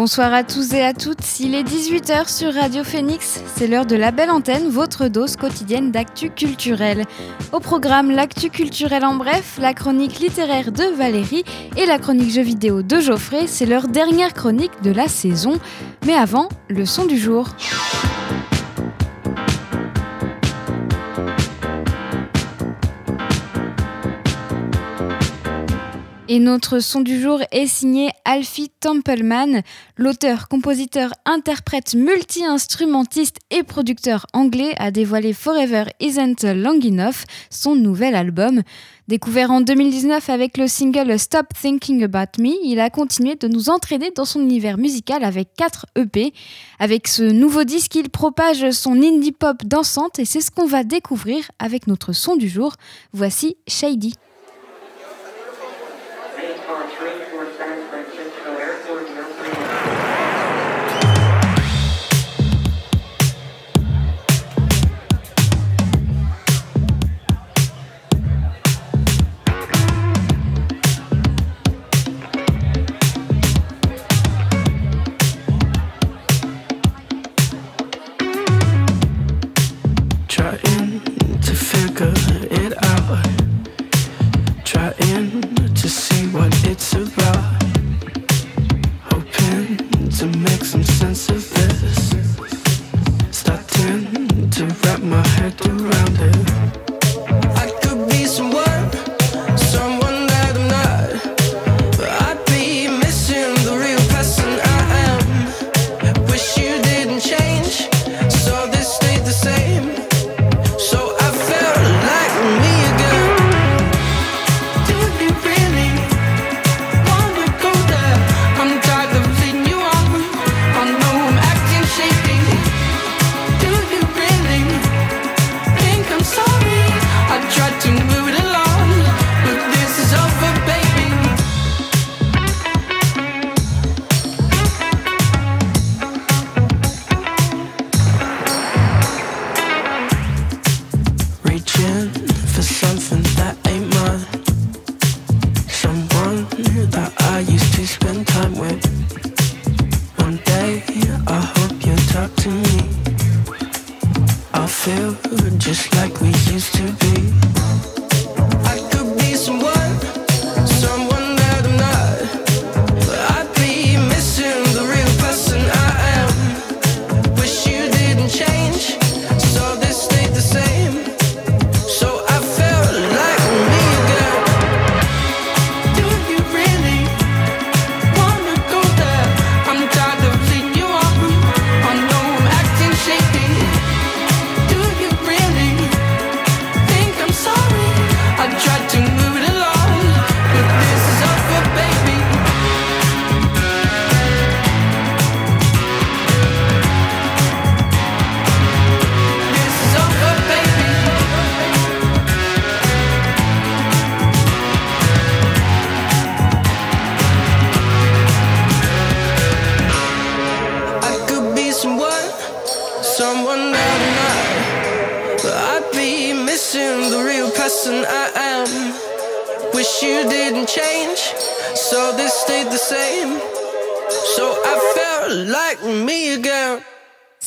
Bonsoir à tous et à toutes, il est 18h sur Radio Phoenix, c'est l'heure de la belle antenne, votre dose quotidienne d'actu culturel. Au programme l'actu culturel en bref, la chronique littéraire de Valérie et la chronique jeux vidéo de Geoffrey, c'est leur dernière chronique de la saison. Mais avant, le son du jour. Et notre son du jour est signé Alfie Templeman, l'auteur, compositeur, interprète, multi-instrumentiste et producteur anglais a dévoilé Forever Isn't Long Enough, son nouvel album. Découvert en 2019 avec le single Stop Thinking About Me, il a continué de nous entraîner dans son univers musical avec 4 EP. Avec ce nouveau disque, il propage son indie pop dansante et c'est ce qu'on va découvrir avec notre son du jour. Voici Shady.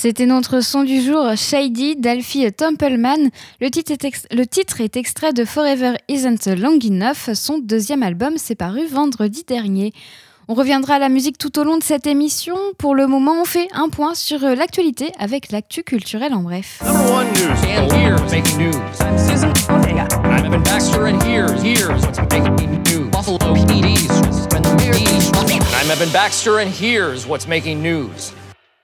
C'était notre son du jour, Shady d'Alfie Templeman. Le titre, est le titre est extrait de Forever Isn't Long Enough. Son deuxième album s'est paru vendredi dernier. On reviendra à la musique tout au long de cette émission. Pour le moment, on fait un point sur l'actualité avec l'actu culturel en bref.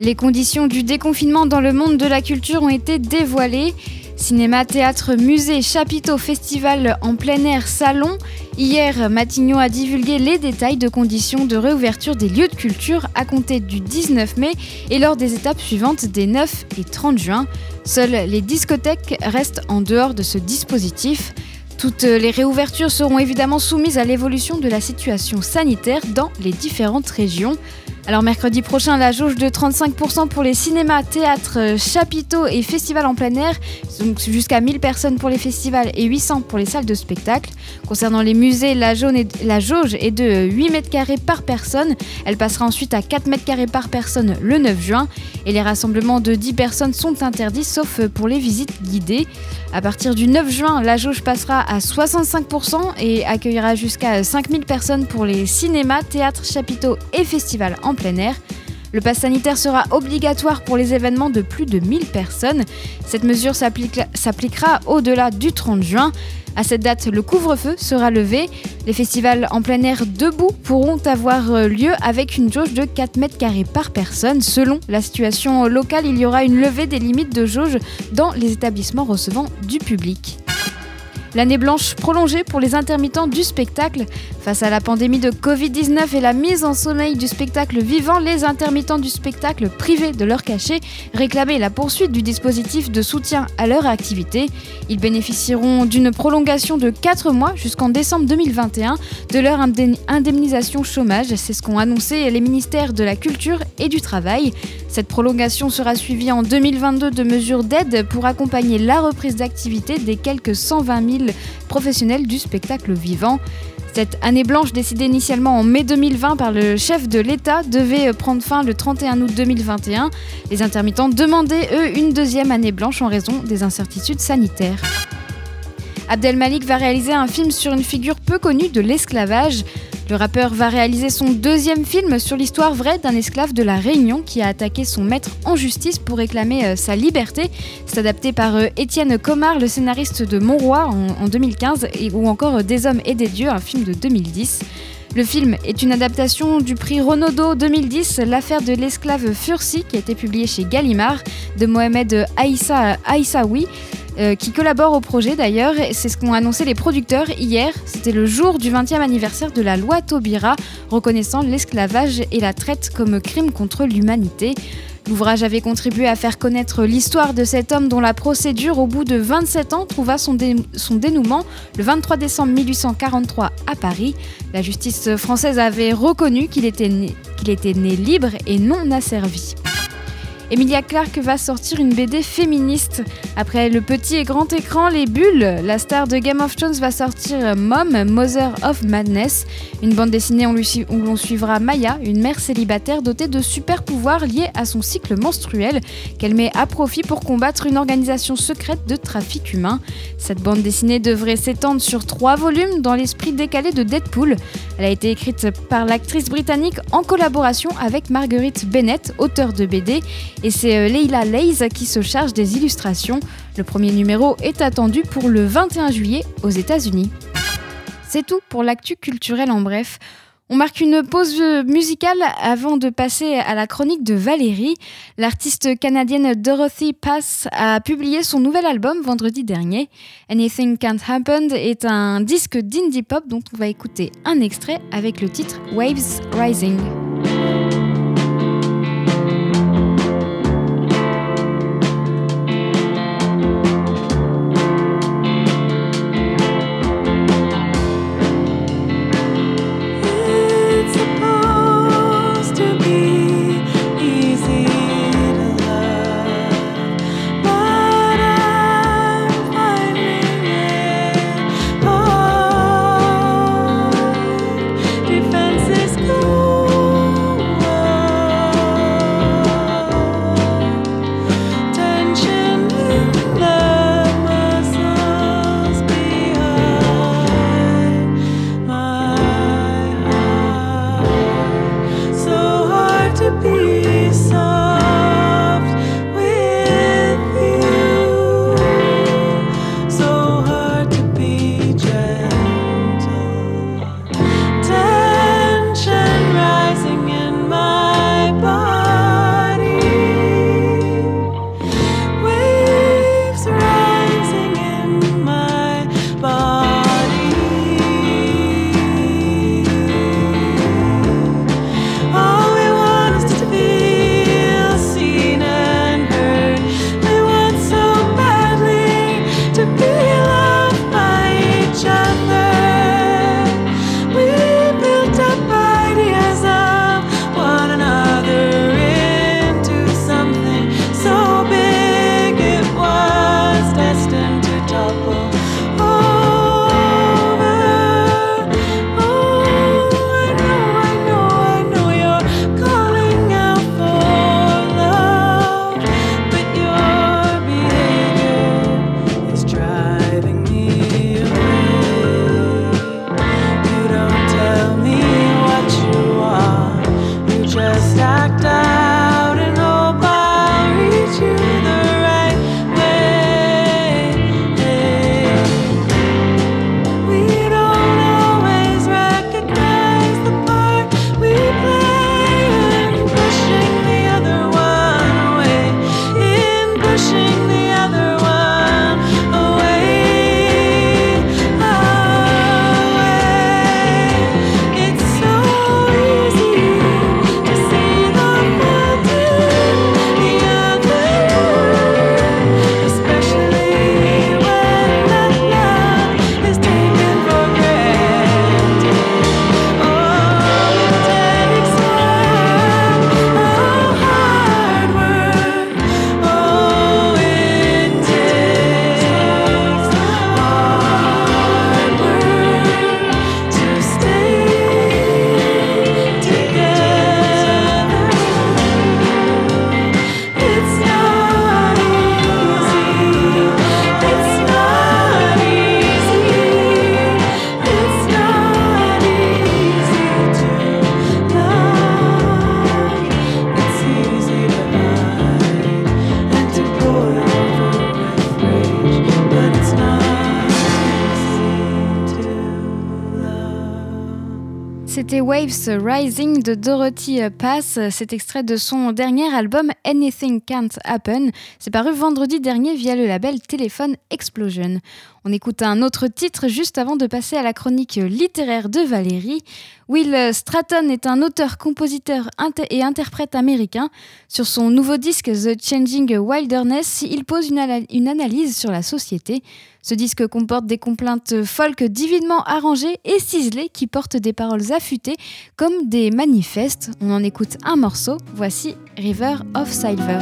Les conditions du déconfinement dans le monde de la culture ont été dévoilées. Cinéma, théâtre, musée, chapiteau, festival en plein air, salon. Hier, Matignon a divulgué les détails de conditions de réouverture des lieux de culture à compter du 19 mai et lors des étapes suivantes des 9 et 30 juin. Seules les discothèques restent en dehors de ce dispositif. Toutes les réouvertures seront évidemment soumises à l'évolution de la situation sanitaire dans les différentes régions. Alors mercredi prochain, la jauge de 35% pour les cinémas, théâtres, chapiteaux et festivals en plein air, donc jusqu'à 1000 personnes pour les festivals et 800 pour les salles de spectacle. Concernant les musées, la, jauge est de 8 mètres carrés par personne. Elle passera ensuite à 4 mètres carrés par personne le 9 juin. Et les rassemblements de 10 personnes sont interdits sauf pour les visites guidées. À partir du 9 juin, la jauge passera à 65% et accueillera jusqu'à 5000 personnes pour les cinémas, théâtres, chapiteaux et festivals en plein air. Le pass sanitaire sera obligatoire pour les événements de plus de 1000 personnes. Cette mesure s'appliquera au-delà du 30 juin. À cette date, le couvre-feu sera levé. Les festivals en plein air debout pourront avoir euh, lieu avec une jauge de 4 mètres carrés par personne. Selon la situation locale, il y aura une levée des limites de jauge dans les établissements recevant du public. L'année blanche prolongée pour les intermittents du spectacle. Face à la pandémie de Covid-19 et la mise en sommeil du spectacle vivant, les intermittents du spectacle privés de leur cachet réclamaient la poursuite du dispositif de soutien à leur activité. Ils bénéficieront d'une prolongation de 4 mois jusqu'en décembre 2021 de leur indemnisation chômage. C'est ce qu'ont annoncé les ministères de la Culture et du Travail. Cette prolongation sera suivie en 2022 de mesures d'aide pour accompagner la reprise d'activité des quelques 120 000 professionnels du spectacle vivant. Cette année blanche, décidée initialement en mai 2020 par le chef de l'État, devait prendre fin le 31 août 2021. Les intermittents demandaient, eux, une deuxième année blanche en raison des incertitudes sanitaires. Abdel Malik va réaliser un film sur une figure peu connue de l'esclavage. Le rappeur va réaliser son deuxième film sur l'histoire vraie d'un esclave de la Réunion qui a attaqué son maître en justice pour réclamer euh, sa liberté. C'est adapté par euh, Étienne Comard, le scénariste de Mon Roi en, 2015, et, ou encore euh, Des hommes et des dieux, un film de 2010. Le film est une adaptation du prix Renaudot 2010, l'affaire de l'esclave Fursi, qui a été publié chez Gallimard, de Mohamed Aïssa, Aïssaoui. Euh, qui collabore au projet d'ailleurs. C'est ce qu'ont annoncé les producteurs hier. C'était le jour du 20e anniversaire de la loi Taubira, reconnaissant l'esclavage et la traite comme crime contre l'humanité. L'ouvrage avait contribué à faire connaître l'histoire de cet homme dont la procédure, au bout de 27 ans, trouva son, dénouement le 23 décembre 1843 à Paris. La justice française avait reconnu qu'il était né libre et non asservi. Emilia Clarke va sortir une BD féministe. Après le petit et grand écran, les bulles, la star de Game of Thrones va sortir Mom, Mother of Madness, une bande dessinée où l'on suivra Maya, une mère célibataire dotée de super pouvoirs liés à son cycle menstruel, qu'elle met à profit pour combattre une organisation secrète de trafic humain. Cette bande dessinée devrait s'étendre sur trois volumes dans l'esprit décalé de Deadpool. Elle a été écrite par l'actrice britannique en collaboration avec Marguerite Bennett, auteure de BD, et c'est euh, Leila Leys qui se charge des illustrations. Le premier numéro est attendu pour le 21 juillet aux États-Unis. C'est tout pour l'actu culturel en bref. On marque une pause musicale avant de passer à la chronique de Valérie. L'artiste canadienne Dorothy Pass a publié son nouvel album vendredi dernier. Anything Can't Happen est un disque d'indie pop dont on va écouter un extrait avec le titre Waves Rising. Rising de Dorothy Pass. C'est extrait de son dernier album Anything Can't Happen. C'est paru vendredi dernier via le label Telephone On écoute un autre titre juste avant de passer à la chronique littéraire de Valérie. Will Stratton est un auteur, compositeur et interprète américain. Sur son nouveau disque The Changing Wilderness, il pose une, une analyse sur la société. Ce disque comporte des complaintes folk divinement arrangées et ciselées qui portent des paroles affûtées comme des manifestes. On en écoute un morceau. Voici River of Silver.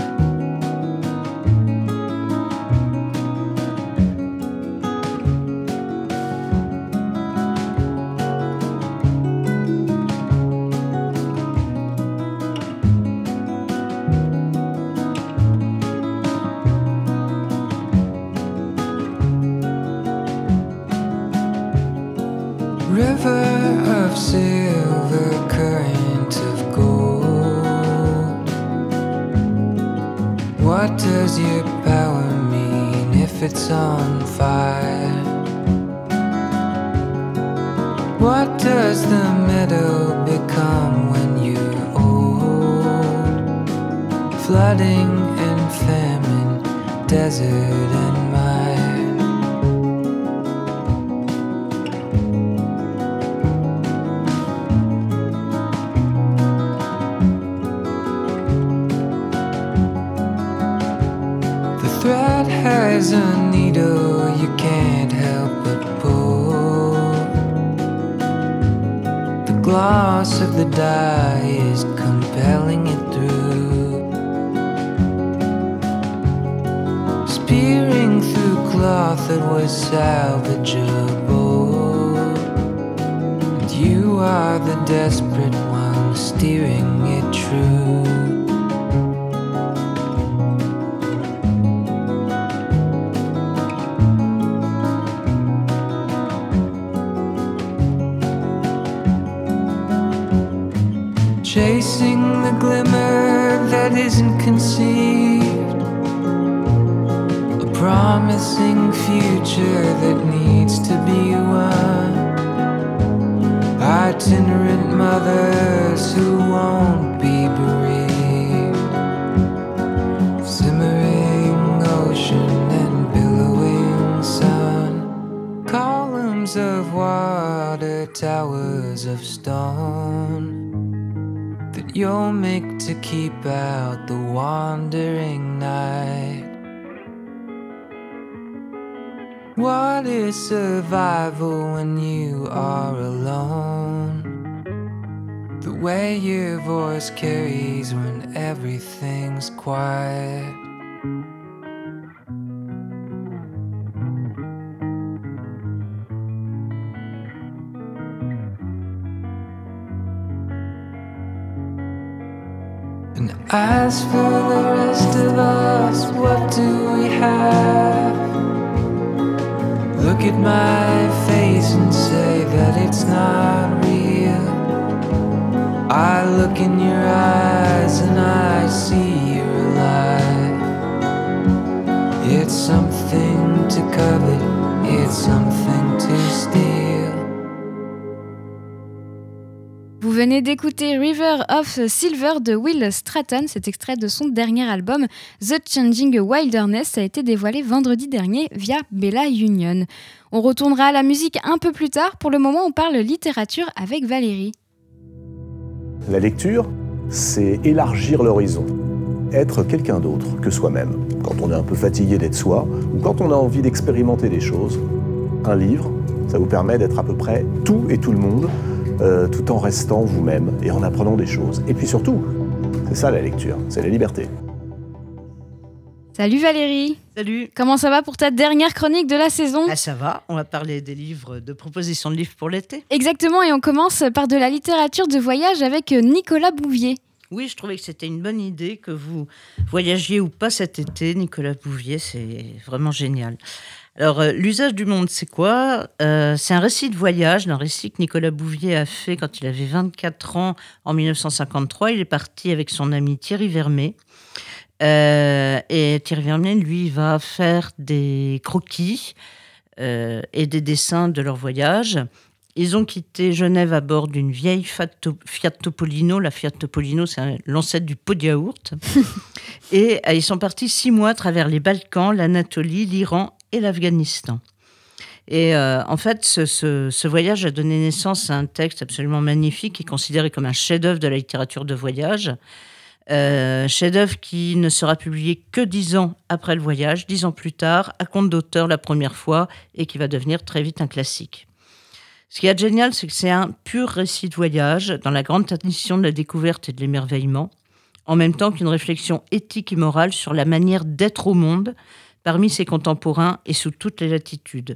You are the desperate one steering it true. chasing the glimmer that isn't conceived. A promising future that needs to be won. Itinerant mothers who won't be bereaved. Simmering ocean and billowing sun. Columns of water, towers of stone That you'll make to keep out the wandering night. What is survival when you are alone? Way your voice carries when everything's quiet. And as for the rest of us, what do we have? Look at my face and say that it's not real. I look in your eyes and I see you're alive. It's something to covet, it's something to steal. venez d'écouter River of Silver de Will Stratton. Cet extrait de son dernier album The Changing Wilderness a été dévoilé vendredi dernier via Bella Union. On retournera à la musique un peu plus tard. Pour le moment, on parle littérature avec Valérie. La lecture, c'est élargir l'horizon, être quelqu'un d'autre que soi-même. Quand on est un peu fatigué d'être soi ou quand on a envie d'expérimenter des choses, un livre, ça vous permet d'être à peu près tout et tout le monde euh, tout en restant vous-même et en apprenant des choses. Et puis surtout, c'est ça la lecture, c'est la liberté. Salut Valérie Salut Comment ça va pour ta dernière chronique de la saison? Ah, Ça va, on va parler des livres, de propositions de livres pour l'été. Exactement, et on commence par de la littérature de voyage avec Nicolas Bouvier. Oui, je trouvais que c'était une bonne idée que vous voyagiez ou pas cet été. Nicolas Bouvier, c'est vraiment génial. Alors, euh, l'usage du monde, c'est quoi? Euh, C'est un récit de voyage, un récit que Nicolas Bouvier a fait quand il avait 24 ans en 1953. Il est parti avec son ami Thierry Vermet. Euh, et Thierry Vermet, lui, va faire des croquis et des dessins de leur voyage. ils ont quitté Genève à bord d'une vieille Fiat Topolino. La Fiat Topolino, c'est l'ancêtre du pot de yaourt. et ils sont partis six mois à travers les Balkans, l'Anatolie, l'Iran et l'Afghanistan. Et en fait, ce, voyage a donné naissance à un texte absolument magnifique, qui est considéré comme un chef-d'œuvre de la littérature de voyage. Euh, chef-d'œuvre qui ne sera publié que dix ans après le voyage, dix ans plus tard, à compte d'auteur la première fois, et qui va devenir très vite un classique. Ce qui est génial, c'est que c'est un pur récit de voyage, dans la grande tradition de la découverte et de l'émerveillement, en même temps qu'une réflexion éthique et morale sur la manière d'être au monde parmi ses contemporains et sous toutes les latitudes.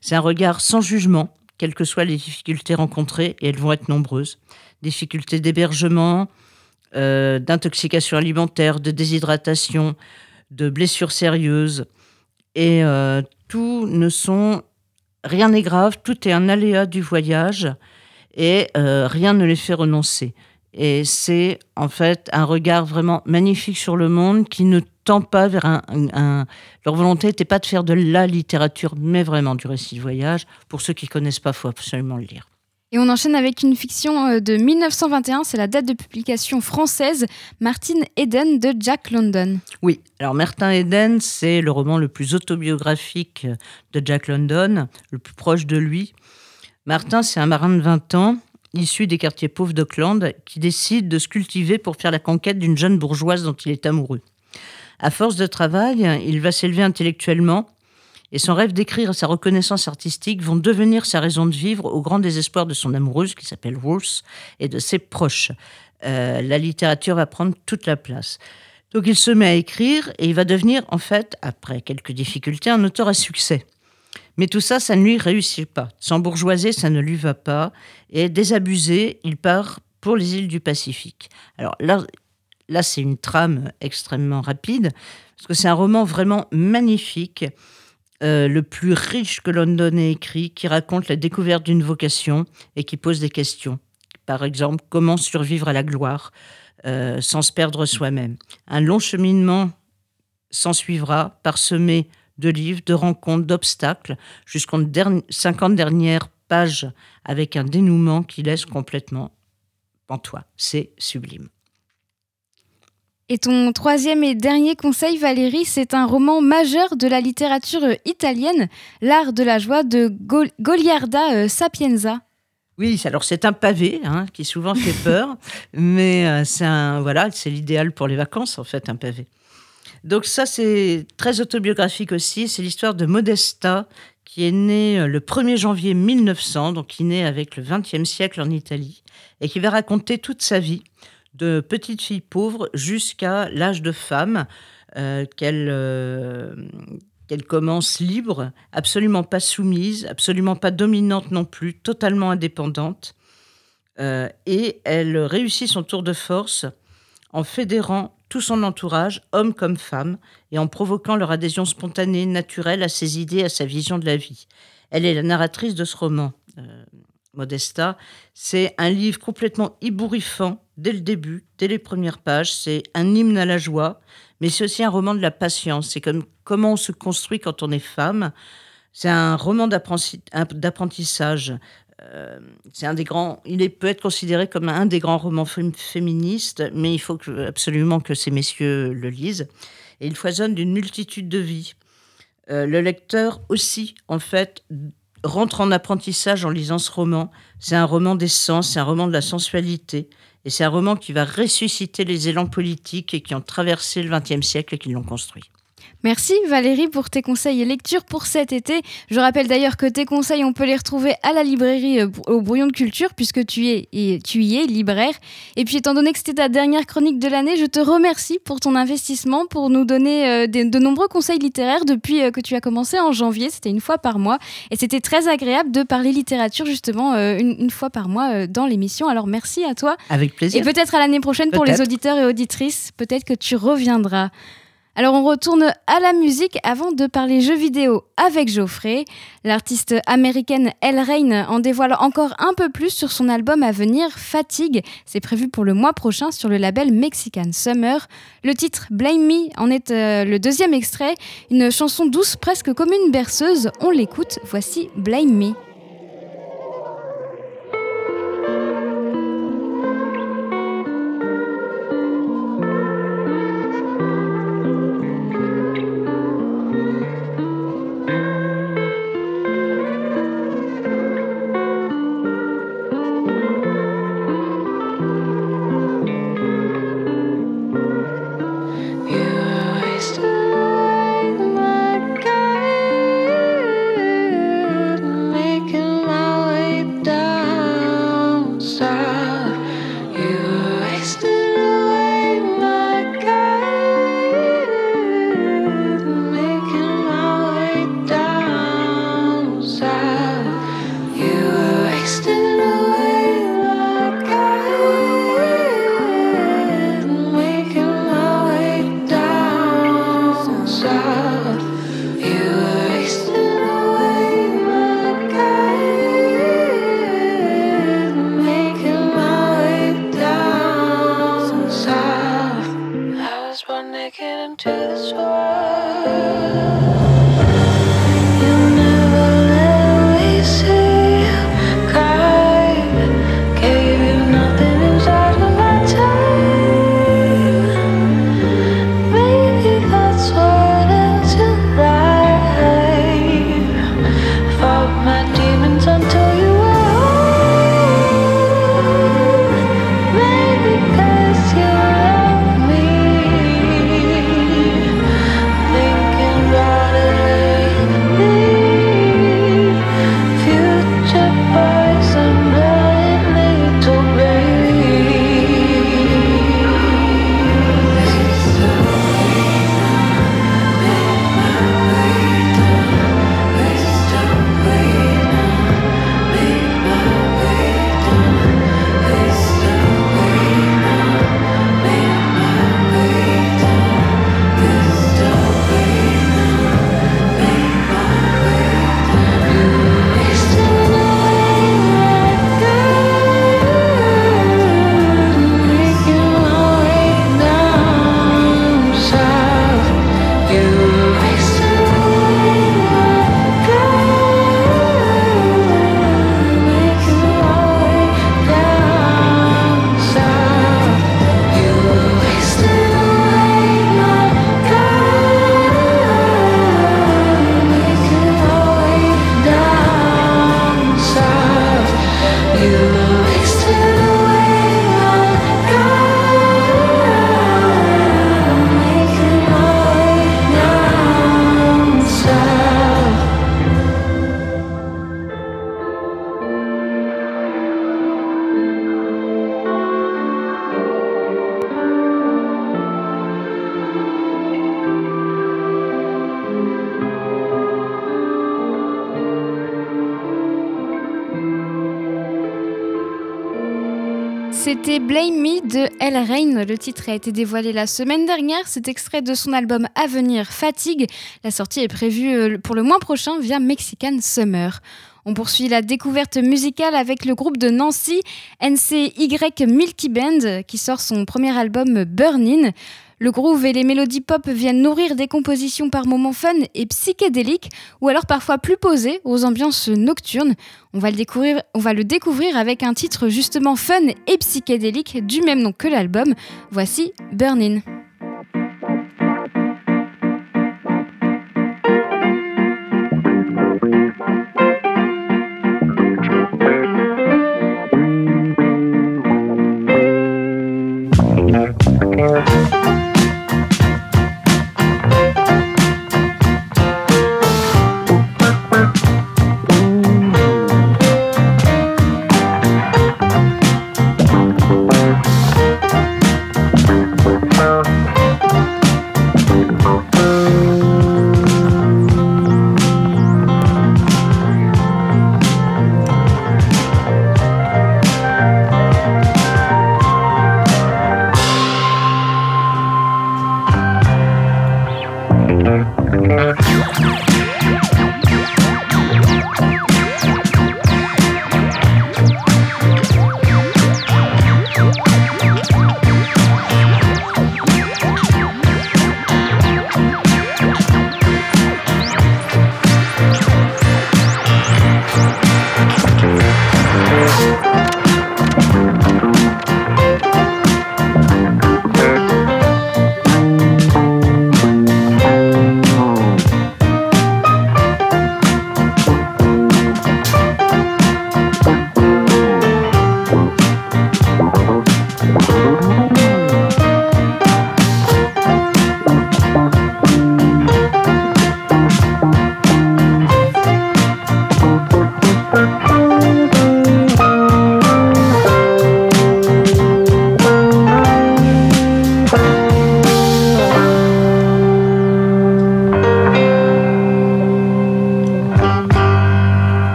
C'est un regard sans jugement, quelles que soient les difficultés rencontrées, et elles vont être nombreuses. Difficultés d'hébergement, euh, d'intoxication alimentaire, de déshydratation, de blessures sérieuses. Et euh, tout ne sont. Rien n'est grave, tout est un aléa du voyage et euh, rien ne les fait renoncer. Et c'est en fait un regard vraiment magnifique sur le monde qui ne tend pas vers un. un leur volonté n'était pas de faire de la littérature, mais vraiment du récit de voyage. Pour ceux qui connaissent pas, faut absolument le lire. Et on enchaîne avec une fiction euh, de 1921, c'est la date de publication française, Martin Eden de Jack London. Oui, alors Martin Eden, c'est le roman le plus autobiographique de Jack London, le plus proche de lui. Martin, c'est un marin de 20 ans, issu des quartiers pauvres d'Auckland, qui décide de se cultiver pour faire la conquête d'une jeune bourgeoise dont il est amoureux. À force de travail, il va s'élever intellectuellement et son rêve d'écrire sa reconnaissance artistique vont devenir sa raison de vivre au grand désespoir de son amoureuse qui s'appelle Ruth et de ses proches. Euh, la littérature va prendre toute la place. Donc il se met à écrire et il va devenir en fait, après quelques difficultés, un auteur à succès. Mais tout ça, ça ne lui réussit pas. Sans bourgeoisie, ça ne lui va pas. Et désabusé, il part pour les îles du Pacifique. Alors là, là c'est une trame extrêmement rapide, parce que c'est un roman vraiment magnifique euh, le plus riche que London ait écrit, qui raconte la découverte d'une vocation et qui pose des questions. Par exemple, comment survivre à la gloire euh, sans se perdre soi-même. Un long cheminement s'ensuivra, parsemé de livres, de rencontres, d'obstacles, jusqu'en 50 dernières pages avec un dénouement qui laisse complètement pantois. C'est sublime. Et ton troisième et dernier conseil, Valérie, c'est un roman majeur de la littérature italienne, L'art de la joie de Goliarda euh, Sapienza. Oui, alors c'est un pavé hein, qui souvent fait peur, mais euh, c'est un voilà, c'est l'idéal pour les vacances en fait, un pavé. Donc ça c'est très autobiographique aussi. C'est l'histoire de Modesta qui est née euh, le 1er janvier 1900, donc qui naît avec le XXe siècle en Italie et qui va raconter toute sa vie de petite fille pauvre jusqu'à l'âge de femme euh, euh, qu'elle commence libre, absolument pas soumise, absolument pas dominante non plus, totalement indépendante. Euh, et elle réussit son tour de force en fédérant tout son entourage, hommes comme femmes, et en provoquant leur adhésion spontanée, naturelle à ses idées, à sa vision de la vie. Elle est la narratrice de ce roman. Modesta. C'est un livre complètement ébouriffant dès le début, dès les premières pages. C'est un hymne à la joie, mais c'est aussi un roman de la patience. C'est comme comment on se construit quand on est femme. C'est un roman d'apprentissage. Euh, c'est un des grands. Il peut être considéré comme un des grands romans féministes, mais il faut absolument que ces messieurs le lisent. Et il foisonne d'une multitude de vies. Euh, le lecteur aussi, en fait, rentre en apprentissage en lisant ce roman. C'est un roman des sens, c'est un roman de la sensualité. Et c'est un roman qui va ressusciter les élans politiques qui ont traversé le XXe siècle et qui l'ont construit. Merci Valérie pour tes conseils et lectures pour cet été. Je rappelle d'ailleurs que tes conseils, on peut les retrouver à la librairie euh, au Brouillon de Culture puisque tu, es, et tu y es libraire. Et puis étant donné que c'était ta dernière chronique de l'année, je te remercie pour ton investissement, pour nous donner euh, de nombreux conseils littéraires depuis euh, que tu as commencé en janvier. C'était une fois par mois. Et c'était très agréable de parler littérature justement une, fois par mois dans l'émission. Alors merci à toi. Avec plaisir. Et peut-être à l'année prochaine pour les auditeurs et auditrices. Peut-être que tu reviendras. Alors on retourne à la musique avant de parler jeux vidéo avec Geoffrey. L'artiste américaine Elle Rain en dévoile encore un peu plus sur son album à venir Fatigue. C'est prévu pour le mois prochain sur le label Mexican Summer. Le titre Blame Me en est euh, le deuxième extrait, une chanson douce presque comme une berceuse. On l'écoute, voici Blame Me. C'était Blame Me de El Rain. Le titre a été dévoilé la semaine dernière. C'est extrait de son album à venir Fatigue. La sortie est prévue euh, pour le mois prochain via Mexican Summer. On poursuit la découverte musicale avec le groupe de Nancy, NCY Milky Band, qui sort son premier album Burnin'. Le groove et les mélodies pop viennent nourrir des compositions par moments fun et psychédéliques, ou alors parfois plus posées, aux ambiances nocturnes. On va le découvrir, avec un titre justement fun et psychédélique du même nom que l'album. Voici Burnin'.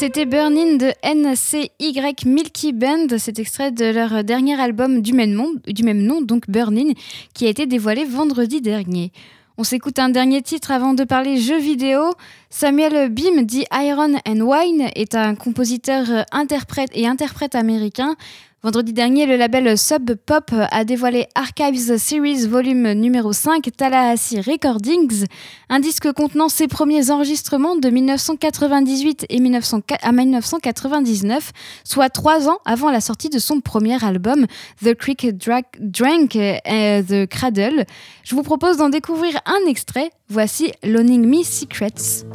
C'était Burning de NCY Milky Band. C'est extrait de leur dernier album du même, nom, du même nom, donc Burning, qui a été dévoilé vendredi dernier. On s'écoute un dernier titre avant de parler jeux vidéo. Samuel Beam, dit Iron and Wine, est un compositeur interprète et interprète américain. Vendredi dernier, le label Sub Pop a dévoilé Archives Series Volume numéro 5 Tallahassee Recordings, un disque contenant ses premiers enregistrements de 1998 et 1999, soit trois ans avant la sortie de son premier album The Creek Drank The Cradle. Je vous propose d'en découvrir un extrait. Voici Loaning Me Secrets.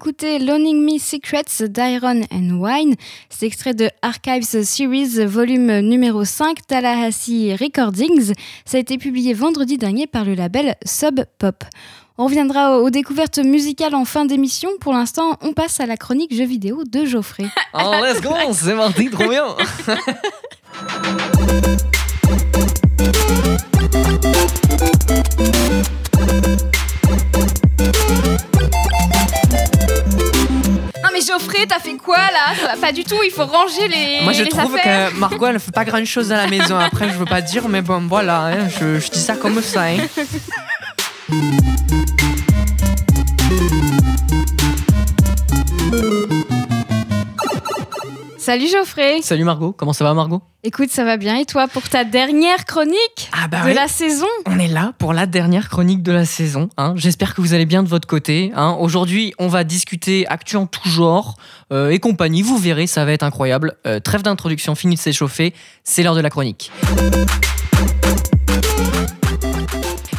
D'écouter Loaning Me Secrets d'Iron and Wine. C'est extrait de Archives Series, volume numéro 5, Tallahassee Recordings. Ça a été publié vendredi dernier par le label Sub Pop. On reviendra aux découvertes musicales en fin d'émission. Pour l'instant, on passe à la chronique jeux vidéo de Geoffrey. Oh, let's go, c'est mardi, trop bien. t'as fait quoi là? Ça va pas du tout, il faut ranger les, Moi, je les trouve affaires. que Margot, elle fait pas grand chose à la maison. Après, je veux pas dire, mais bon, voilà, hein, je, je dis ça comme ça. hein. Salut Geoffrey Salut Margot, comment ça va Margot? Écoute, ça va bien et toi pour ta dernière chronique Ah bah de ouais. la saison? On est là pour la dernière chronique de la saison. hein. J'espère que vous allez bien de votre côté. hein. Aujourd'hui, on va discuter actu en tout genre euh, et compagnie. Vous verrez, ça va être incroyable. Euh, trêve d'introduction, fini de s'échauffer. C'est l'heure de la chronique.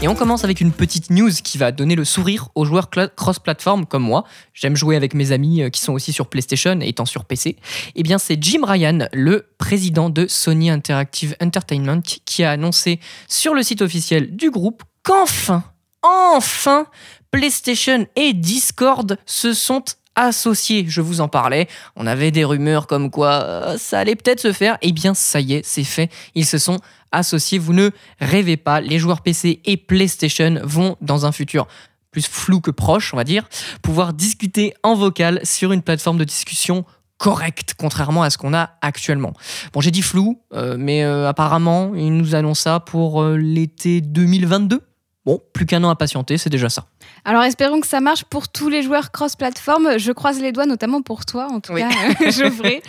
Et on commence avec une petite news qui va donner le sourire aux joueurs cross-platform comme moi. J'aime jouer avec mes amis euh, qui sont aussi sur PlayStation et étant sur PC. Eh bien, c'est Jim Ryan, le président de Sony Interactive Entertainment, qui a annoncé sur le site officiel du groupe qu'enfin, enfin, PlayStation et Discord se sont associés. Je vous en parlais. On avait des rumeurs comme quoi euh, ça allait peut-être se faire. Eh bien, ça y est, c'est fait. Ils se sont associés. Vous ne rêvez pas. Les joueurs PC et PlayStation vont, dans un futur plus flou que proche, on va dire, pouvoir discuter en vocal sur une plateforme de discussion correcte, contrairement à ce qu'on a actuellement. Bon, j'ai dit flou, euh, mais euh, apparemment, ils nous annoncent ça pour euh, l'été 2022. Bon, plus qu'un an à patienter, c'est déjà ça. Alors espérons que ça marche pour tous les joueurs cross-platform. Je croise les doigts notamment pour toi, en tout Oui. cas, Geoffrey.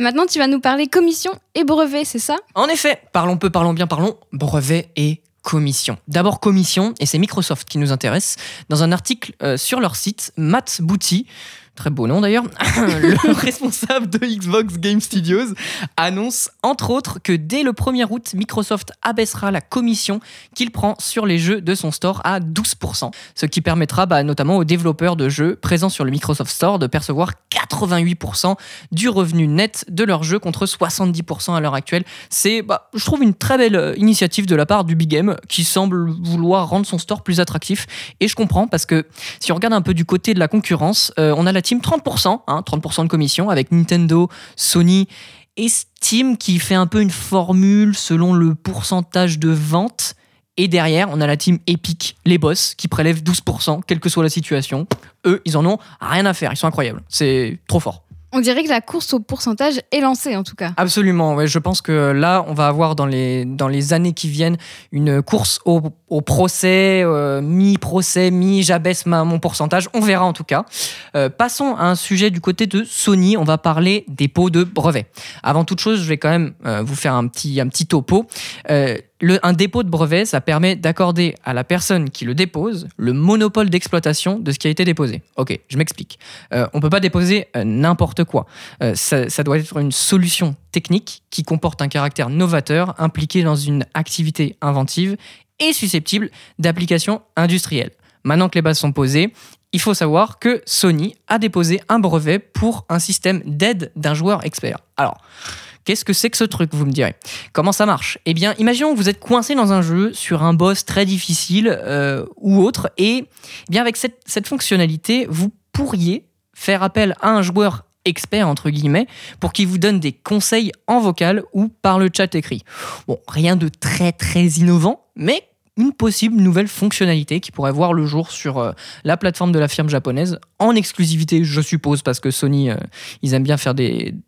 Maintenant, tu vas nous parler commission et brevet, c'est ça? En effet, parlons peu, parlons bien, parlons brevet et commission. D'abord commission, et c'est Microsoft qui nous intéresse. Dans un article euh, sur leur site, Matt Booty, très beau nom d'ailleurs, le responsable de Xbox Game Studios annonce entre autres que dès le 1er août, Microsoft abaissera la commission qu'il prend sur les jeux de son store à 12%, ce qui permettra bah, notamment aux développeurs de jeux présents sur le Microsoft Store de percevoir 88% du revenu net de leurs jeux contre 70% à l'heure actuelle. C'est, bah, je trouve, une très belle euh, initiative de la part du Big Game qui semble vouloir rendre son store plus attractif. Et je comprends parce que si on regarde un peu du côté de la concurrence, euh, on a la team 30%, hein, 30% de commission avec Nintendo, Sony et Steam qui fait un peu une formule selon le pourcentage de vente. Et derrière, on a la team Epic, les boss, qui prélèvent 12%, quelle que soit la situation. Eux, ils en ont rien à faire, ils sont incroyables. C'est trop fort. On dirait que la course au pourcentage est lancée en tout cas. Absolument, je pense que là, on va avoir dans les, années qui viennent une course au, procès, euh, mi-procès, mi-j'abaisse mon pourcentage. On verra en tout cas. Euh, passons à un sujet du côté de Sony. On va parler dépôt de brevets. Avant toute chose, je vais quand même euh, vous faire un petit, un petit topo. Un dépôt de brevet, ça permet d'accorder à la personne qui le dépose le monopole d'exploitation de ce qui a été déposé. Ok, je m'explique. Euh, on peut pas déposer euh, n'importe quoi. Euh, ça, ça doit être une solution technique qui comporte un caractère novateur impliqué dans une activité inventive et susceptible d'application industrielle. Maintenant que les bases sont posées, il faut savoir que Sony a déposé un brevet pour un système d'aide d'un joueur expert. Alors, Qu'est-ce que c'est que ce truc, vous me direz? Comment ça marche? Eh bien, imaginons que vous êtes coincé dans un jeu sur un boss très difficile euh, ou autre, et eh bien avec cette, cette fonctionnalité, vous pourriez faire appel à un joueur expert entre guillemets pour qu'il vous donne des conseils en vocal ou par le chat écrit. Bon, rien de très très innovant, mais une possible nouvelle fonctionnalité qui pourrait voir le jour sur euh, la plateforme de la firme japonaise en exclusivité, je suppose, parce que Sony, euh, ils aiment bien faire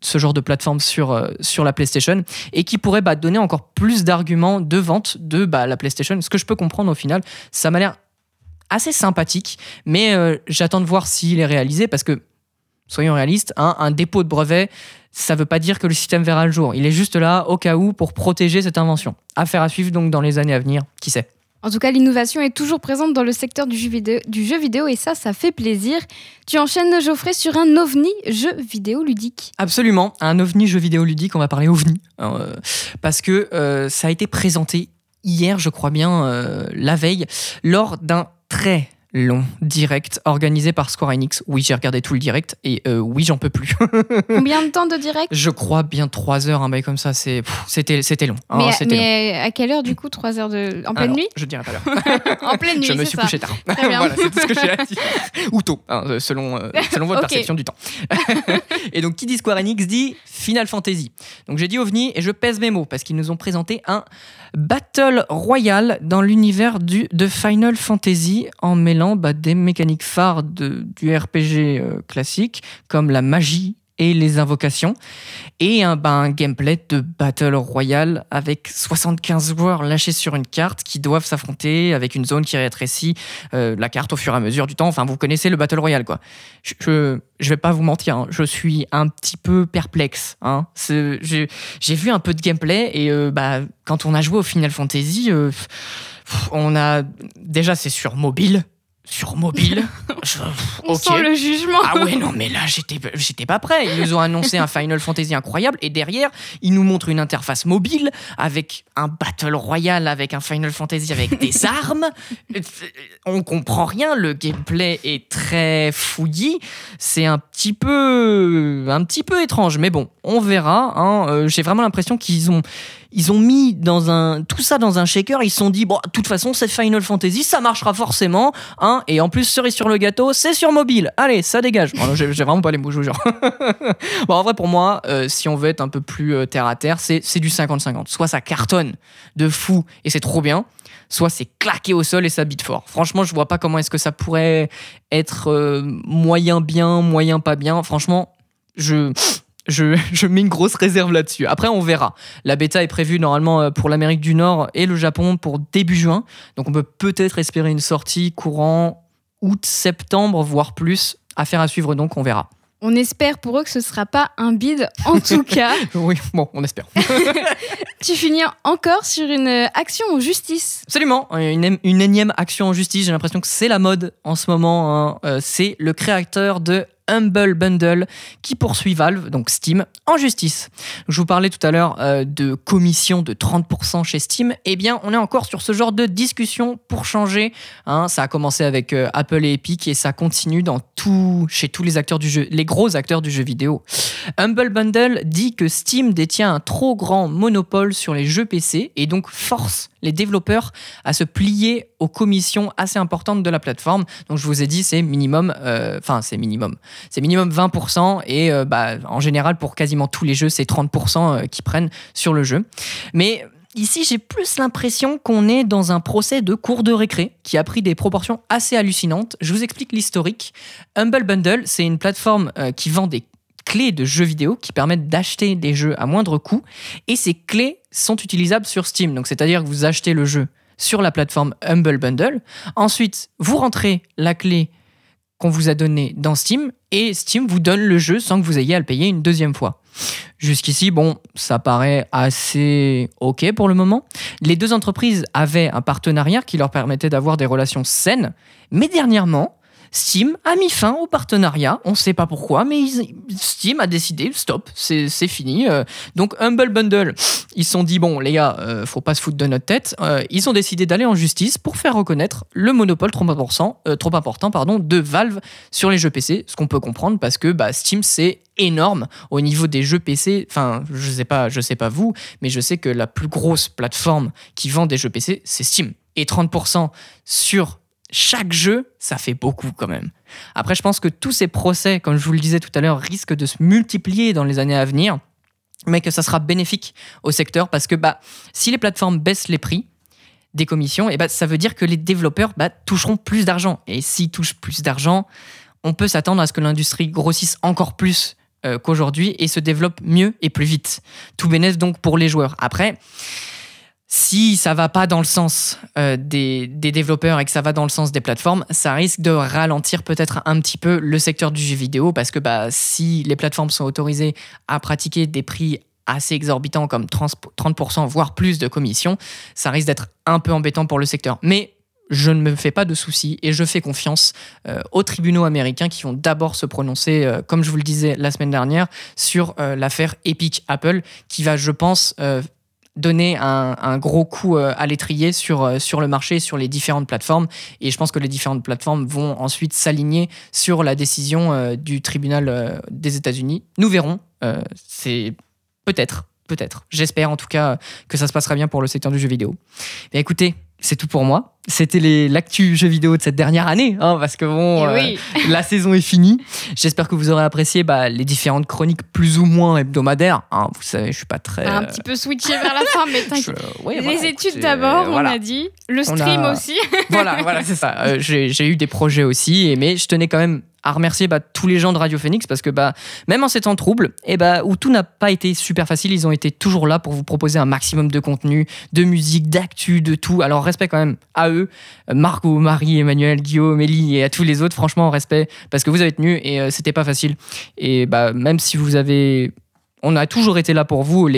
ce genre de plateforme sur, euh, sur la PlayStation et qui pourrait bah, donner encore plus d'arguments de vente de bah, la PlayStation. Ce que je peux comprendre au final, ça m'a l'air assez sympathique, mais j'attends de voir s'il est réalisé parce que, soyons réalistes, hein, un dépôt de brevet, ça veut pas dire que le système verra le jour. Il est juste là au cas où pour protéger cette invention. Affaire à suivre donc dans les années à venir, qui sait. En tout cas, l'innovation est toujours présente dans le secteur du jeu, vidéo, et ça, ça fait plaisir. Tu enchaînes, Geoffrey, sur un ovni jeu vidéo ludique. Absolument, un ovni jeu vidéo ludique, on va parler ovni, euh, parce que euh, ça a été présenté hier, je crois bien, euh, la veille, lors d'un très long direct organisé par Square Enix. Oui, j'ai regardé tout le direct et euh, oui, j'en peux plus. Combien de temps de direct? Je crois bien trois heures, un bail comme ça, c'est pff, c'était c'était long. hein, mais, long. à quelle heure du coup 3 heures de... en pleine Alors, nuit? Je dirai pas l'heure. En pleine nuit, je me c'est suis ça. couché tard. Très bien. voilà, c'est tout ce que j'ai à dire. Ou tôt, hein, euh, selon, euh, selon votre perception du temps. et donc, qui dit Square Enix dit Final Fantasy. Donc, j'ai dit OVNI et je pèse mes mots parce qu'ils nous ont présenté un Battle Royale dans l'univers du, de Final Fantasy en bah, des mécaniques phares du RPG euh, classique comme la magie et les invocations et un, bah, gameplay de Battle Royale avec 75 joueurs lâchés sur une carte qui doivent s'affronter avec une zone qui rétrécit euh, la carte au fur et à mesure du temps. Enfin, vous connaissez le Battle Royale, quoi. Je, je, je vais pas vous mentir, hein, je suis un petit peu perplexe. Hein. J'ai vu un peu de gameplay et euh, bah, quand on a joué au Final Fantasy, on a déjà c'est sur mobile, sur mobile. Je- On sent le jugement. Ah ouais, non, mais là, j'étais j'étais pas prêt. Ils nous ont annoncé un Final Fantasy incroyable et derrière, ils nous montrent une interface mobile avec un Battle Royale, avec un Final Fantasy avec des armes. On comprend rien, le gameplay est très fouillis. C'est un petit peu un petit peu étrange, mais bon, on verra. hein. Euh, J'ai vraiment l'impression qu'ils ont ils ont mis tout ça dans un shaker. Ils se sont dit bon, de toute façon, c'est Final Fantasy, ça marchera forcément. Hein, et en plus, cerise sur le gâteau, c'est sur mobile. Allez, ça dégage. Bon, J'ai vraiment pas les mots, je vous bon, en vrai, pour moi, euh, si on veut être un peu plus euh, terre à terre, c'est du 50-50. Soit ça cartonne de fou et c'est trop bien, soit c'est claqué au sol et ça bite fort. Franchement, je vois pas comment est-ce que ça pourrait être euh, moyen bien, moyen pas bien. Franchement, je. Je, je mets une grosse réserve là-dessus. Après, on verra. La bêta est prévue normalement euh, pour l'Amérique du Nord et le Japon pour début juin. Donc on peut peut-être espérer une sortie courant août, septembre, voire plus. Affaire à suivre donc, on verra. On espère pour eux que ce sera pas un bide. En tout cas, Oui, bon, on espère. tu finis encore sur une euh, action en justice. Absolument, une, une énième action en justice. J'ai l'impression que c'est la mode en ce moment. hein. Euh, c'est le créateur de Humble Bundle qui poursuit Valve, donc Steam, en justice. Je vous parlais tout à l'heure euh, de commission de 30% chez Steam. Eh bien, on est encore sur ce genre de discussion pour changer. hein. ça a commencé avec euh, Apple et Epic et ça continue dans tout, chez tous les acteurs du jeu, les gros acteurs du jeu vidéo. Humble Bundle dit que Steam détient un trop grand monopole sur les jeux PC et donc force les développeurs à se plier aux commissions assez importantes de la plateforme. Donc je vous ai dit c'est minimum, euh, enfin c'est minimum, c'est minimum 20% et euh, bah, en général pour quasiment tous les jeux c'est 30% euh, qui prennent sur le jeu. Mais Ici, j'ai plus l'impression qu'on est dans un procès de cours de récré qui a pris des proportions assez hallucinantes. Je vous explique l'historique. Humble Bundle, c'est une plateforme euh, qui vend des clés de jeux vidéo qui permettent d'acheter des jeux à moindre coût et ces clés sont utilisables sur Steam. Donc c'est-à-dire que vous achetez le jeu sur la plateforme Humble Bundle. Ensuite, vous rentrez la clé qu'on vous a donnée dans Steam et Steam vous donne le jeu sans que vous ayez à le payer une deuxième fois. Jusqu'ici, bon, ça paraît assez OK pour le moment. Les deux entreprises avaient un partenariat qui leur permettait d'avoir des relations saines, mais dernièrement, Steam a mis fin au partenariat. On ne sait pas pourquoi, mais Steam a décidé, stop, c'est c'est fini. Euh, donc Humble Bundle, ils se sont dit, bon les gars, euh, faut pas se foutre de notre tête. Euh, ils ont décidé d'aller en justice pour faire reconnaître le monopole trop important, euh, trop important pardon, de Valve sur les jeux PC, ce qu'on peut comprendre parce que bah, Steam c'est énorme au niveau des jeux PC. Enfin, je sais pas, je sais pas vous, mais je sais que la plus grosse plateforme qui vend des jeux PC, c'est Steam. Et 30% sur chaque jeu, ça fait beaucoup quand même. Après, je pense que tous ces procès, comme je vous le disais tout à l'heure, risquent de se multiplier dans les années à venir, mais que ça sera bénéfique au secteur parce que bah, si les plateformes baissent les prix des commissions, et bah, ça veut dire que les développeurs bah, toucheront plus d'argent. Et s'ils touchent plus d'argent, on peut s'attendre à ce que l'industrie grossisse encore plus euh, qu'aujourd'hui et se développe mieux et plus vite. Tout bénéfice donc pour les joueurs. Après, si ça va pas dans le sens euh, des, développeurs et que ça va dans le sens des plateformes, ça risque de ralentir peut-être un petit peu le secteur du jeu vidéo parce que bah, si les plateformes sont autorisées à pratiquer des prix assez exorbitants comme 30%, 30% voire plus de commissions, ça risque d'être un peu embêtant pour le secteur. Mais je ne me fais pas de soucis et je fais confiance euh, aux tribunaux américains qui vont d'abord se prononcer, euh, comme je vous le disais la semaine dernière, sur l'affaire Epic Apple, qui va, je pense, donner un, gros coup euh, à l'étrier sur, euh, sur le marché, sur les différentes plateformes. Et je pense que les différentes plateformes vont ensuite s'aligner sur la décision euh, du tribunal des États-Unis. Nous verrons. C'est peut-être, peut-être. J'espère en tout cas que ça se passera bien pour le secteur du jeu vidéo. Mais écoutez, c'est tout pour moi. C'était l'actu jeu vidéo de cette dernière année, hein, parce que bon, Et euh, oui. la saison est finie. J'espère que vous aurez apprécié bah, les différentes chroniques plus ou moins hebdomadaires. hein. vous savez, je suis pas très. un euh, petit peu switché vers la fin, mais t'inquiète. je- ouais, Les voilà, études d'abord, euh, voilà. on a dit. Le stream a- aussi. voilà, voilà, c'est ça. Euh, j'ai eu des projets aussi, mais je tenais quand même à remercier bah, tous les gens de Radio Phoenix parce que bah, même en ces temps troubles, et bah, où tout n'a pas été super facile, ils ont été toujours là pour vous proposer un maximum de contenu, de musique, d'actu, de tout. Alors respect quand même à eux, euh, Margot, Marie, Emmanuel, Guillaume, Élie et à tous les autres. Franchement, respect parce que vous avez tenu et euh, c'était pas facile. Et bah, même si vous avez on a toujours été là pour vous,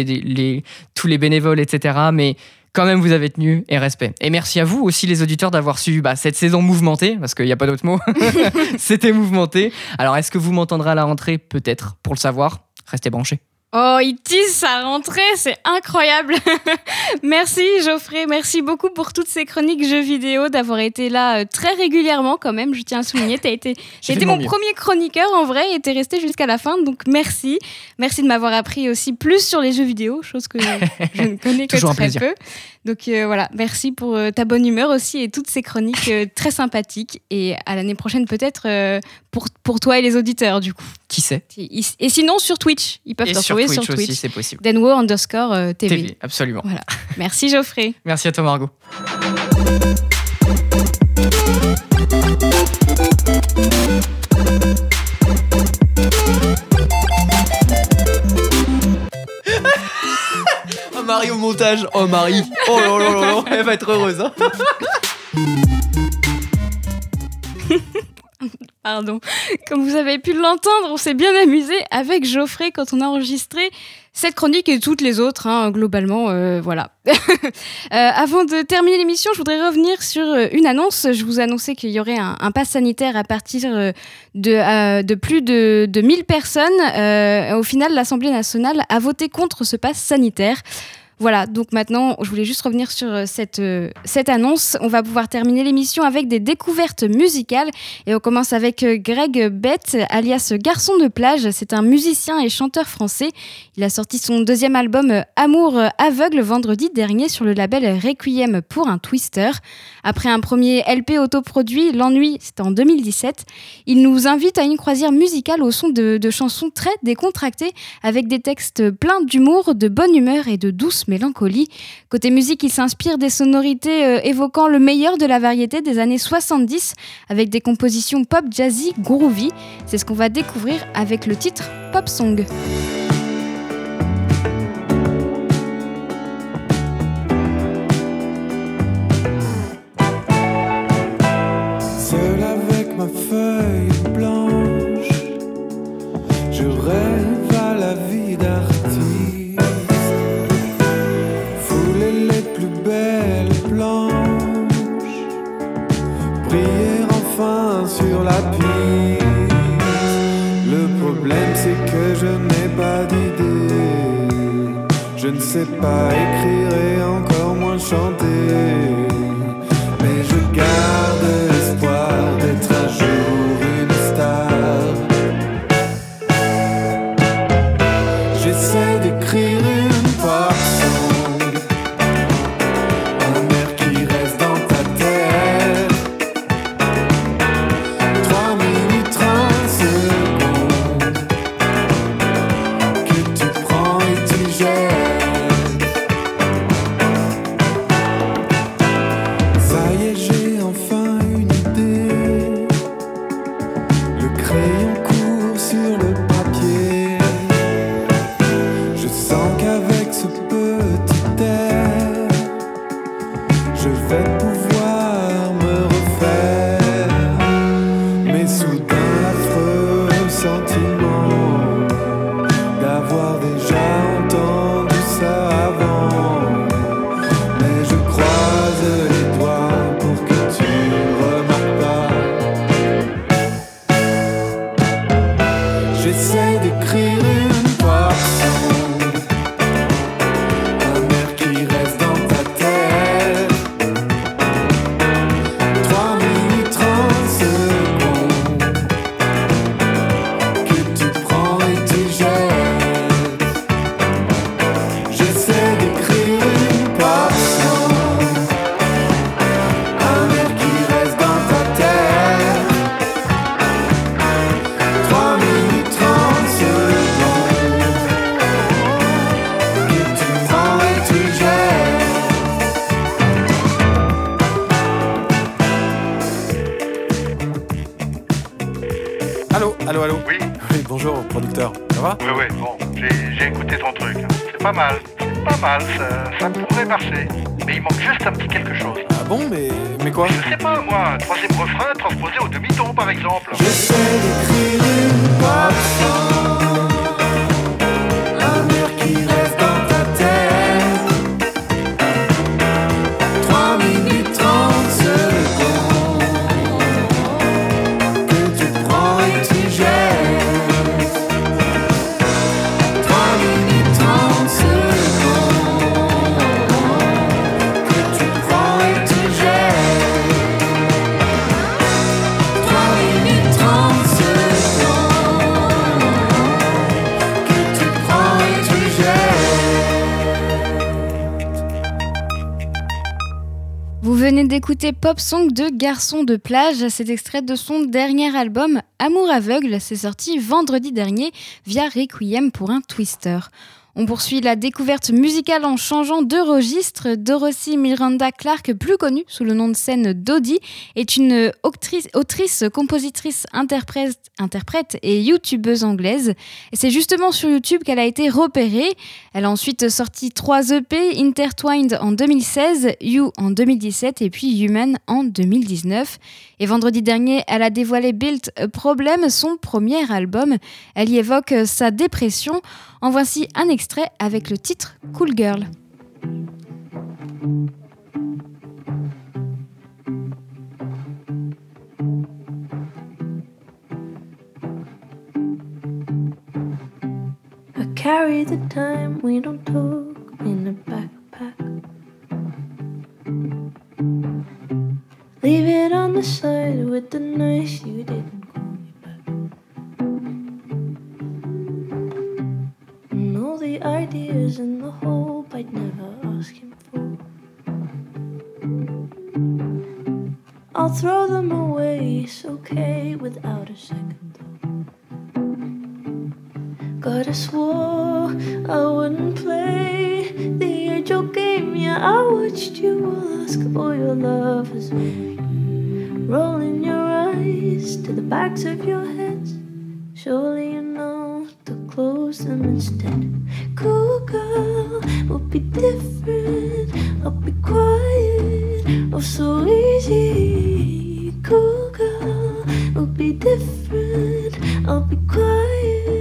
tous les bénévoles, etc. Mais quand même, vous avez tenu et respect. Et merci à vous aussi, les auditeurs, d'avoir suivi bah, cette saison mouvementée, parce qu'il n'y a pas d'autre mot. C'était mouvementé. Alors, est-ce que vous m'entendrez à la rentrée? Peut-être. Pour le savoir, restez branchés. Oh, il tease sa rentrée, c'est incroyable. merci Geoffrey, merci beaucoup pour toutes ces chroniques jeux vidéo, d'avoir été là euh, très régulièrement quand même, je tiens à souligner. T'as été, J'ai t'as fait été mon mieux. premier chroniqueur en vrai et t'es resté jusqu'à la fin, donc merci. Merci de m'avoir appris aussi plus sur les jeux vidéo, chose que je ne connais que très plaisir. peu. Donc euh, voilà, merci pour euh, ta bonne humeur aussi et toutes ces chroniques euh, très sympathiques. Et à l'année prochaine peut-être pour, pour toi et les auditeurs du coup. Qui sait Et et sinon sur Twitch, ils peuvent te sur retrouver Twitch, sur Twitch. aussi, c'est possible. Denwo underscore TV. TV, absolument. Merci Geoffrey. Merci à toi, Margot. Marie au montage, oh Marie, oh là là elle va être heureuse. hein. Pardon. Comme vous avez pu l'entendre, on s'est bien amusé avec Geoffrey quand on a enregistré cette chronique et toutes les autres, hein, globalement, euh, voilà. Euh, avant de terminer l'émission, je voudrais revenir sur euh, une annonce. Je vous annonçais qu'il y aurait un, un pass sanitaire à partir de, de plus de, de 1000 personnes. au final, l'Assemblée nationale a voté contre ce pass sanitaire. Voilà, donc maintenant, je voulais juste revenir sur euh, cette, euh, cette annonce. On va pouvoir terminer l'émission avec des découvertes musicales. Et on commence avec euh, Greg Bett, alias Garçon de plage. C'est un musicien et chanteur français. Il a sorti son deuxième album Amour aveugle vendredi dernier sur le label Requiem pour un Twister. Après un premier LP autoproduit, L'ennui, c'était en 2017, il nous invite à une croisière musicale au son de, de chansons très décontractées avec des textes pleins d'humour, de bonne humeur et de douce mélancolie. Côté musique, il s'inspire des sonorités euh, évoquant le meilleur de la variété des années 70 avec des compositions pop jazzy groovy. C'est ce qu'on va découvrir avec le titre Pop Song. D'écouter Pop Song de Garçon de plage. C'est extrait de son dernier album Amour aveugle. C'est sorti vendredi dernier via Requiem pour un Twister. On poursuit la découverte musicale en changeant de registre. Dorothy Miranda Clark, plus connue sous le nom de scène Dodie, est une autrice, autrice compositrice, interprète, et youtubeuse anglaise. C'est justement sur YouTube qu'elle a été repérée. Elle a ensuite sorti trois EP, Intertwined en 2016, You en 2017 et puis Human en 2019. Et vendredi dernier, elle a dévoilé Built a Problem, son premier album. Elle y évoque sa dépression. En voici un extrait avec le titre Cool Girl. I carry the time we don't talk in a backpack. Leave it on the side with the nice you didn't all the ideas in the hope I'd never ask him for. I'll throw them away, it's okay without a second thought. God, I swore I wouldn't play the angel game. Yeah, I watched you all ask all your lovers, rolling your eyes to the backs of your heads. Surely you know close them instead. Cool girl we'll be different. I'll be quiet, oh so easy. Cool girl we'll be different. I'll be quiet,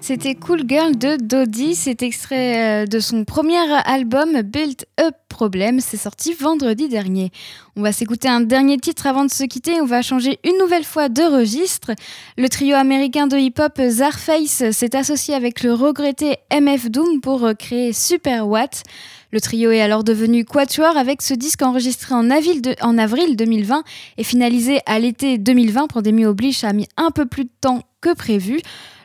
C'était Cool Girl de Dodie, c'est extrait euh, de son premier album Built Up Problem, c'est sorti vendredi dernier. On va s'écouter un dernier titre avant de se quitter, on va changer une nouvelle fois de registre. Le trio américain de hip-hop Zarface s'est associé avec le regretté MF Doom pour euh, créer Super Watt. Le trio est alors devenu Quatuor avec ce disque enregistré en avril, de- en avril 2020 et finalisé à l'été 2020. Pandémie oblige, ça a mis un peu plus de temps que prévu.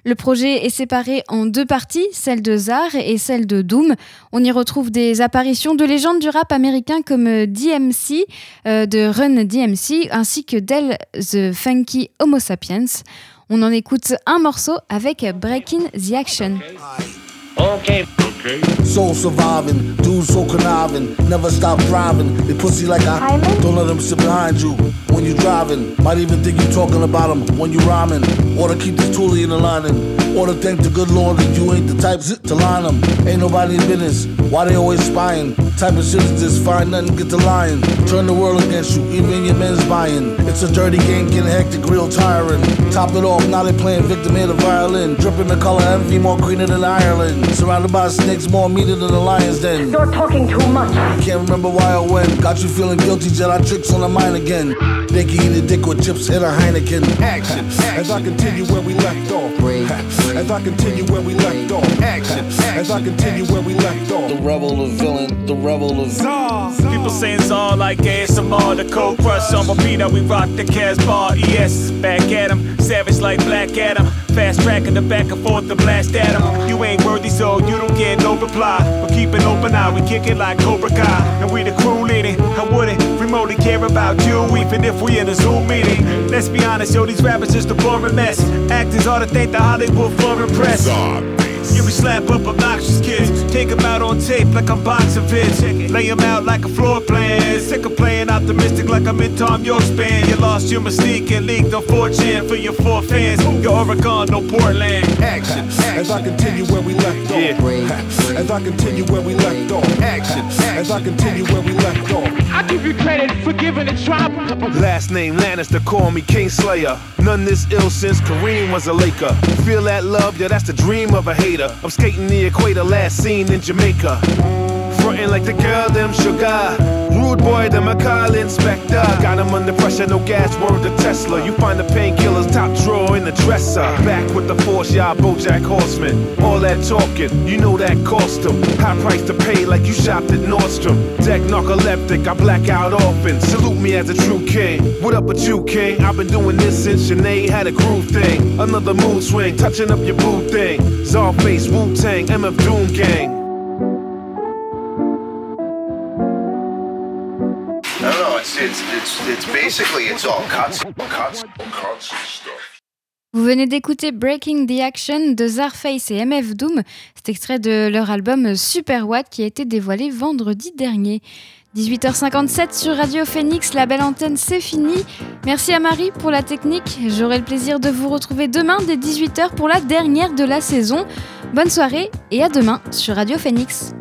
Le projet est séparé en deux parties, celle de Zar et celle de Doom. On y retrouve des apparitions de légendes du rap américain comme DMC, euh, de Run DMC, ainsi que Del The Funky Homo Sapiens. On en écoute un morceau avec Breaking the Action. Okay okay soul surviving, dudes so conniving, never stop driving. They pussy like I don't let them sit behind you when you driving. Might even think you talking about them when you rhyming. Or to keep this toolie in the lining. Or to thank the good Lord that you ain't the type zit to line them. Ain't nobody's business. Why they always spying? Type of shit is this, find nothing, get the lying. Turn the world against you, even your men's buying. It's a dirty game, getting hectic, real tiring. Top it off, now they playing victim in the violin. Dripping the color envy, more greener than Ireland. Surrounded by snakes more meter than the lion's den. You're talking too much. Can't remember why or when. Got you feeling guilty, Jedi tricks on the mind again. They can eat a dick with chips and a Heineken. Action. As I continue where we left off. Break. As I continue where we left off. Action. As I continue where we left off. The rebel, the villain, the rebel, the People saying Czar like ASMR, the cold crush on my beat, we rock the Casbah. ES, back at him, savage like Black Adam. Fast tracking the back and forth to blast at him. You ain't worthy, so you don't get no reply. But keep an open eye, we kick it like Cobra Kai. And we the crew leading. I wouldn't remotely care about you, even if we in a Zoom meeting. Let's be honest, yo, these rappers just a boring mess. Actors ought to thank the Hollywood foreign press. Yeah, we slap up obnoxious kids. Take 'em out on tape like I'm boxing vids. Lay 'em out like a floor plan. Sick of playing optimistic like I'm in Tom York's band. You lost your mystique and leaked on 4chan for your four fans. Your Oregon, no Portland. Action. As I continue where we left off. As I continue where we left off. Action. As I continue where we left off. I give you credit for giving it trouble. Last name Lannister, call me King Slayer. None this ill since Kareem was a Laker. Feel that love, yeah, that's the dream of a hater. I'm skating the equator, last seen in Jamaica. Frontin' like the girl, them sugar. Rude boy, them a call inspector. Got him under pressure, no gas, word to Tesla. You find the painkillers top drawer in the dresser. Back with the force, y'all Bojack Horseman. All that talking, you know that cost him. High price to pay like you shopped at Nordstrom. Deck narcoleptic, I black out often. Salute me as a true king. What up with you, king? I've been doing this since Sinead had a groove thing. Another mood swing, touching up your boo thing. Czarface, Wu Tang, MF Doom Gang. It's it's it's basically it's all cuts. Vous venez d'écouter Breaking the Action de Zarface et MF Doom, c'est extrait de leur album Super Watt qui a été dévoilé vendredi dernier. 18h57 sur Radio Phoenix, la belle antenne c'est fini. Merci à Marie pour la technique. J'aurai le plaisir de vous retrouver demain dès 18h pour la dernière de la saison. Bonne soirée et à demain sur Radio Phoenix.